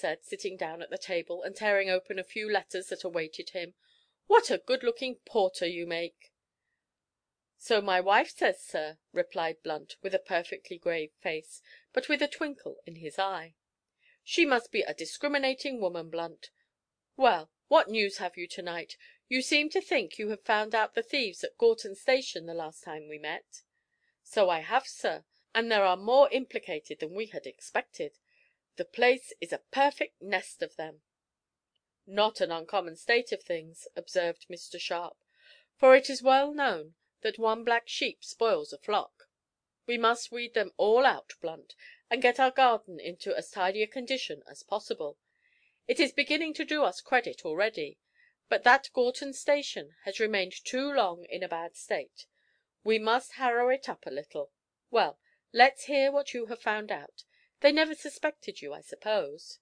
Said, sitting down at the table and tearing open a few letters that awaited him. What a good-looking porter you make! So my wife says, sir, replied Blunt, with a perfectly grave face, but with a twinkle in his eye. She must be a discriminating woman, Blunt. Well, what news have you to-night? You seem to think you had found out the thieves at Gorton station the last time we met." "So I have, sir, and there are more implicated than we had expected. The place is a perfect nest of them." "Not an uncommon state of things," observed Mr Sharp, "for it is well known that one black sheep spoils a flock. We must weed them all out, Blunt, and get our garden into as tidy a condition as possible. It is beginning to do us credit already, but that Gorton station has remained too long in a bad state. We must harrow it up a little. Well, let's hear what you have found out. They never suspected you, I suppose?"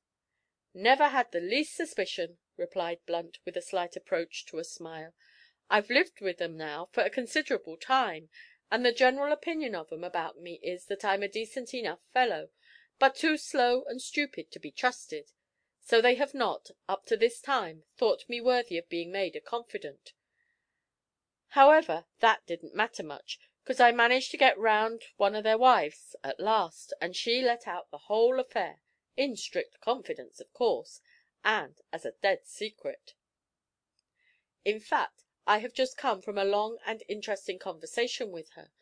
"Never had the least suspicion," replied Blunt, with a slight approach to a smile. "I've lived with 'em now for a considerable time, and the general opinion of 'em about me is that I'm a decent enough fellow, but too slow and stupid to be trusted; so they have not, up to this time, thought me worthy of being made a confidant. However, that didn't matter much, 'cause I managed to get round one o' their wives at last, and she let out the whole affair in strict confidence, of course, and as a dead secret. In fact, I have just come from a long and interesting conversation with her.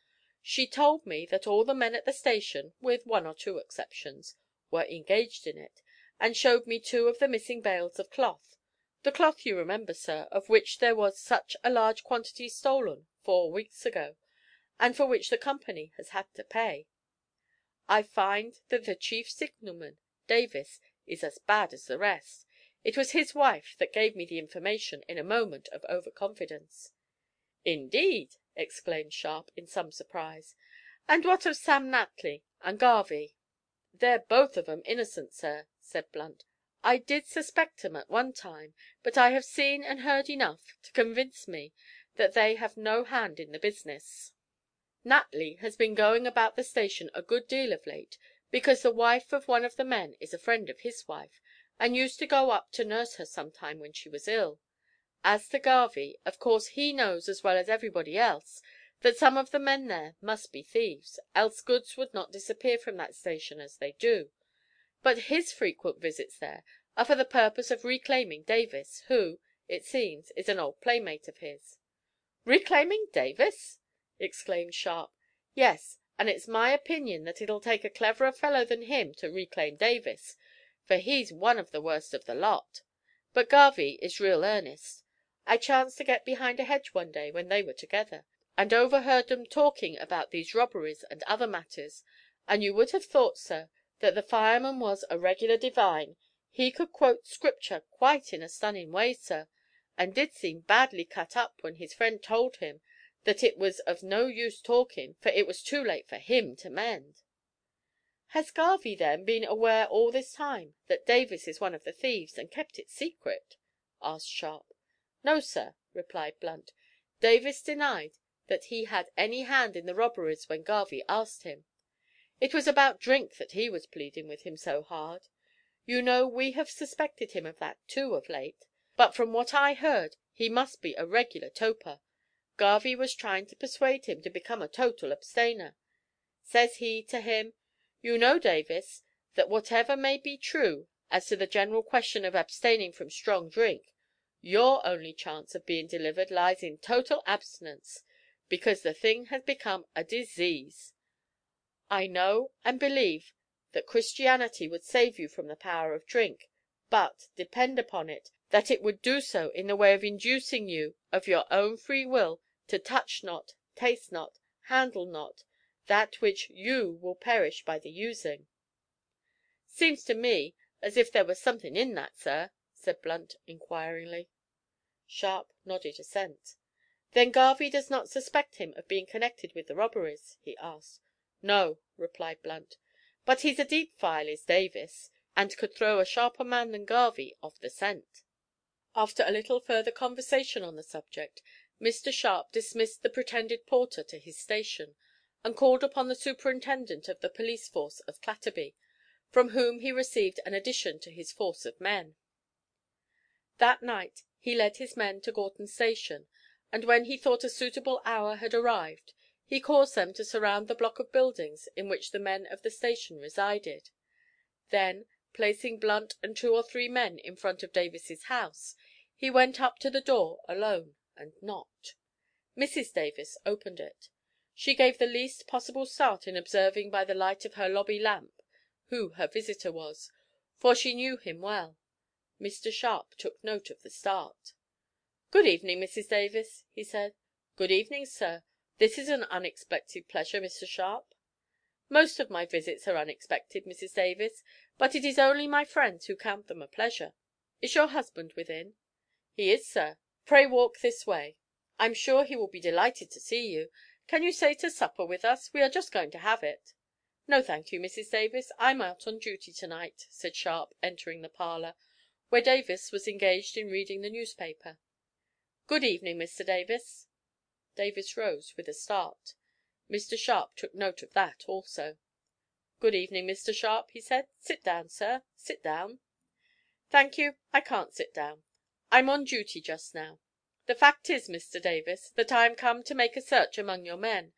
She told me that all the men at the station, with one or two exceptions, were engaged in it, and showed me two of the missing bales of cloth the cloth, you remember, sir, of which there was such a large quantity stolen four weeks ago, and for which the company has had to pay. I find that the chief signalman, Davis, is as bad as the rest. It was his wife that gave me the information in a moment of over–confidence." "Indeed!" exclaimed Sharp, in some surprise. "And what of Sam Natly and Garvie?" "They're both of 'em innocent, sir," said Blunt. "I did suspect 'em at one time, but I have seen and heard enough to convince me that they have no hand in the business. Natly has been going about the station a good deal of late, because the wife of one of the men is a friend of his wife, and used to go up to nurse her sometime when she was ill. As to Garvie, of course he knows as well as everybody else that some of the men there must be thieves, else goods would not disappear from that station as they do; but his frequent visits there are for the purpose of reclaiming Davis, who, it seems, is an old playmate of his." "Reclaiming Davis!" Exclaimed Sharp. "Yes, and it's my opinion that it'll take a cleverer fellow than him to reclaim Davis, for he's one of the worst of the lot. But Garvie is real earnest. I chanced to get behind a hedge one day when they were together, and overheard 'em talking about these robberies and other matters, and you would have thought, sir, that the fireman was a regular divine. He could quote Scripture quite in a stunning way, sir, and did seem badly cut up when his friend told him that it was of no use talking, for it was too late for him to mend." "Has Garvie, then, been aware all this time that Davis is one of the thieves, and kept it secret?" asked Sharp. "No, sir," replied Blunt. "Davis denied that he had any hand in the robberies when Garvie asked him. It was about drink that he was pleading with him so hard. You know we have suspected him of that too of late, but from what I heard he must be a regular toper. Garvie was trying to persuade him to become a total abstainer. Says he to him, 'You know, Davis, that whatever may be true as to the general question of abstaining from strong drink, your only chance of being delivered lies in total abstinence, because the thing has become a disease. I know and believe that Christianity would save you from the power of drink, but, depend upon it, that it would do so in the way of inducing you of your own free will to touch not, taste not, handle not, that which you will perish by the using." "Seems to me as if there was somethin' in that, sir," said Blunt, inquiringly. Sharp nodded assent. "Then Garvie does not suspect him of being connected with the robberies?" he asked. "No," replied Blunt; "but he's a deep file, is Davis, and could throw a sharper man than Garvie off the scent." After a little further conversation on the subject, Mr Sharp dismissed the pretended porter to his station, and called upon the superintendent of the police force of Clatterby, from whom he received an addition to his force of men. That night he led his men to Gorton station, and when he thought a suitable hour had arrived, he caused them to surround the block of buildings in which the men of the station resided. Then, placing Blunt and two or three men in front of Davis's house, he went up to the door alone and knocked. Mrs Davis opened it. She gave the least possible start in observing by the light of her lobby lamp who her visitor was, for she knew him well. Mr Sharp took note of the start. "Good evening, Mrs Davis," he said. "Good evening, sir. This is an unexpected pleasure, Mr Sharp." "Most of my visits are unexpected, Mrs Davis, but it is only my friends who count them a pleasure. Is your husband within?" "He is, sir. Pray walk this way. I'm sure he will be delighted to see you. Can you stay to supper with us? We are just going to have it." "No, thank you, Mrs Davis, I'm out on duty to night," said Sharp, entering the parlour, where Davis was engaged in reading the newspaper. "Good evening, Mr Davis." Davis rose with a start. Mr Sharp took note of that also. "Good evening, Mr Sharp," he said. "Sit down, sir, sit down." "Thank you, I can't sit down. I'm on duty just now. The fact is, Mr Davis, that I am come to make a search among your men,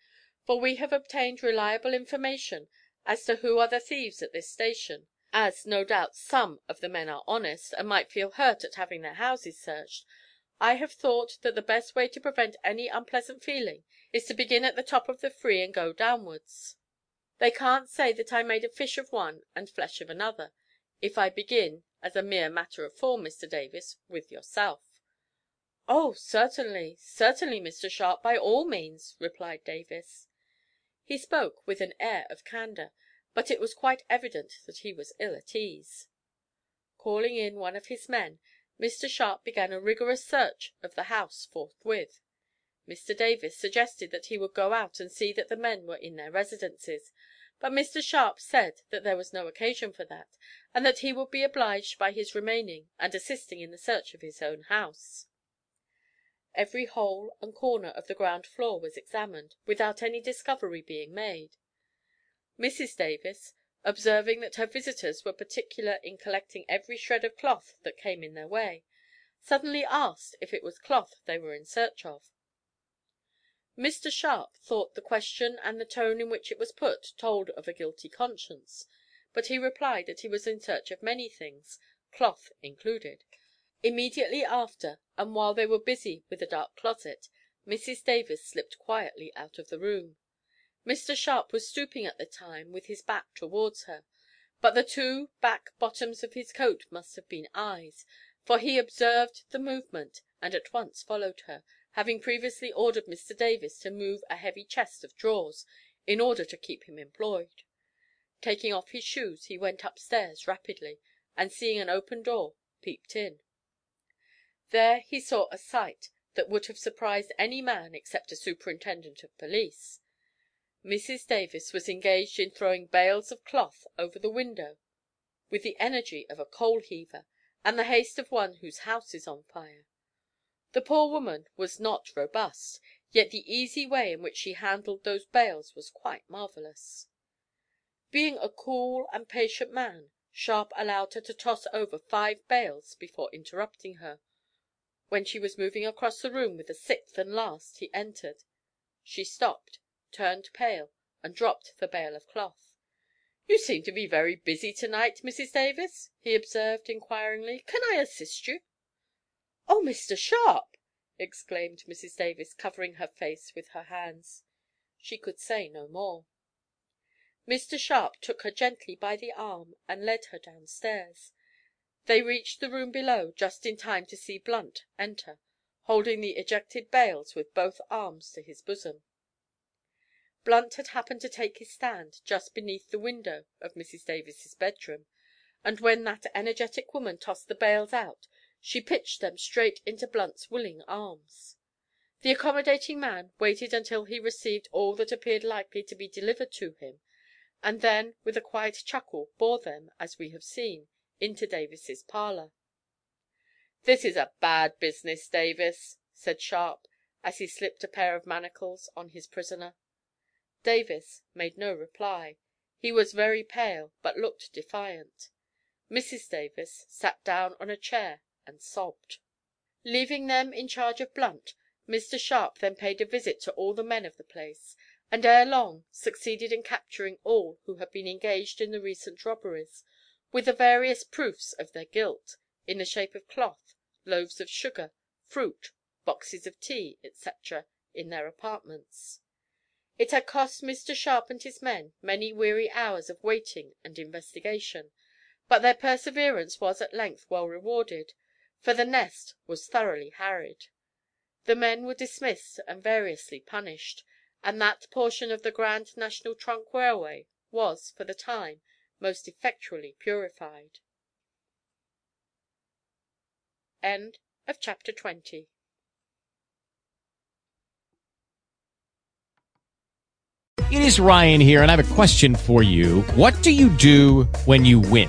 for we have obtained reliable information as to who are the thieves at this station. As, no doubt, some of the men are honest, and might feel hurt at having their houses searched, I have thought that the best way to prevent any unpleasant feeling is to begin at the top of the free and go downwards. They can't say that I made a fish of one and flesh of another, if I begin, as a mere matter of form, Mr Davis, with yourself." "Oh, certainly, certainly, Mr Sharp, by all means," replied Davis. He spoke with an air of candour, but it was quite evident that he was ill at ease. Calling in one of his men, Mr Sharp began a rigorous search of the house forthwith. Mr Davis suggested that he would go out and see that the men were in their residences, but Mr Sharp said that there was no occasion for that, and that he would be obliged by his remaining and assisting in the search of his own house. Every hole and corner of the ground floor was examined, without any discovery being made. Mrs Davis, observing that her visitors were particular in collecting every shred of cloth that came in their way, suddenly asked if it was cloth they were in search of. Mr Sharp thought the question and the tone in which it was put told of a guilty conscience, but he replied that he was in search of many things, cloth included. Immediately after, and while they were busy with a dark closet, Mrs Davis slipped quietly out of the room. Mr Sharp was stooping at the time with his back towards her, but the two back bottoms of his coat must have been eyes, for he observed the movement, and at once followed her, having previously ordered Mr Davis to move a heavy chest of drawers, in order to keep him employed. Taking off his shoes he went upstairs rapidly, and seeing an open door, peeped in. There he saw a sight that would have surprised any man except a superintendent of police. Mrs Davis was engaged in throwing bales of cloth over the window with the energy of a coal heaver, and the haste of one whose house is on fire. The poor woman was not robust, yet the easy way in which she handled those bales was quite marvellous. Being a cool and patient man, Sharp allowed her to toss over five bales before interrupting her. When she was moving across the room with the sixth and last, he entered. She stopped, turned pale, and dropped the bale of cloth. You seem to be very busy to night, Mrs Davis," he observed, inquiringly. "Can I assist you?" "Oh, Mr Sharp!" exclaimed Mrs Davis, covering her face with her hands. She could say no more. Mr Sharp took her gently by the arm and led her downstairs. They reached the room below just in time to see Blunt enter, holding the ejected bales with both arms to his bosom. Blunt had happened to take his stand just beneath the window of Mrs Davis's bedroom, and when that energetic woman tossed the bales out she pitched them straight into Blunt's willing arms. The accommodating man waited until he received all that appeared likely to be delivered to him, and then with a quiet chuckle bore them, as we have seen, into Davis's parlour. "This is a bad business, Davis," said Sharp, as he slipped a pair of manacles on his prisoner. Davis made no reply. He was very pale, but looked defiant. Mrs Davis sat down on a chair and sobbed. Leaving them in charge of Blunt, Mr Sharp then paid a visit to all the men of the place, and ere long succeeded in capturing all who had been engaged in the recent robberies, with the various proofs of their guilt, in the shape of cloth, loaves of sugar, fruit, boxes of tea, etc., in their apartments. It had cost Mr Sharp and his men many weary hours of waiting and investigation, but their perseverance was at length well rewarded, for the nest was thoroughly harried. The men were dismissed and variously punished, and that portion of the Grand National Trunk Railway was, for the time, most effectually purified. CHAPTER TWENTY. It is Ryan here, and I have a question for you. What do you do when you win?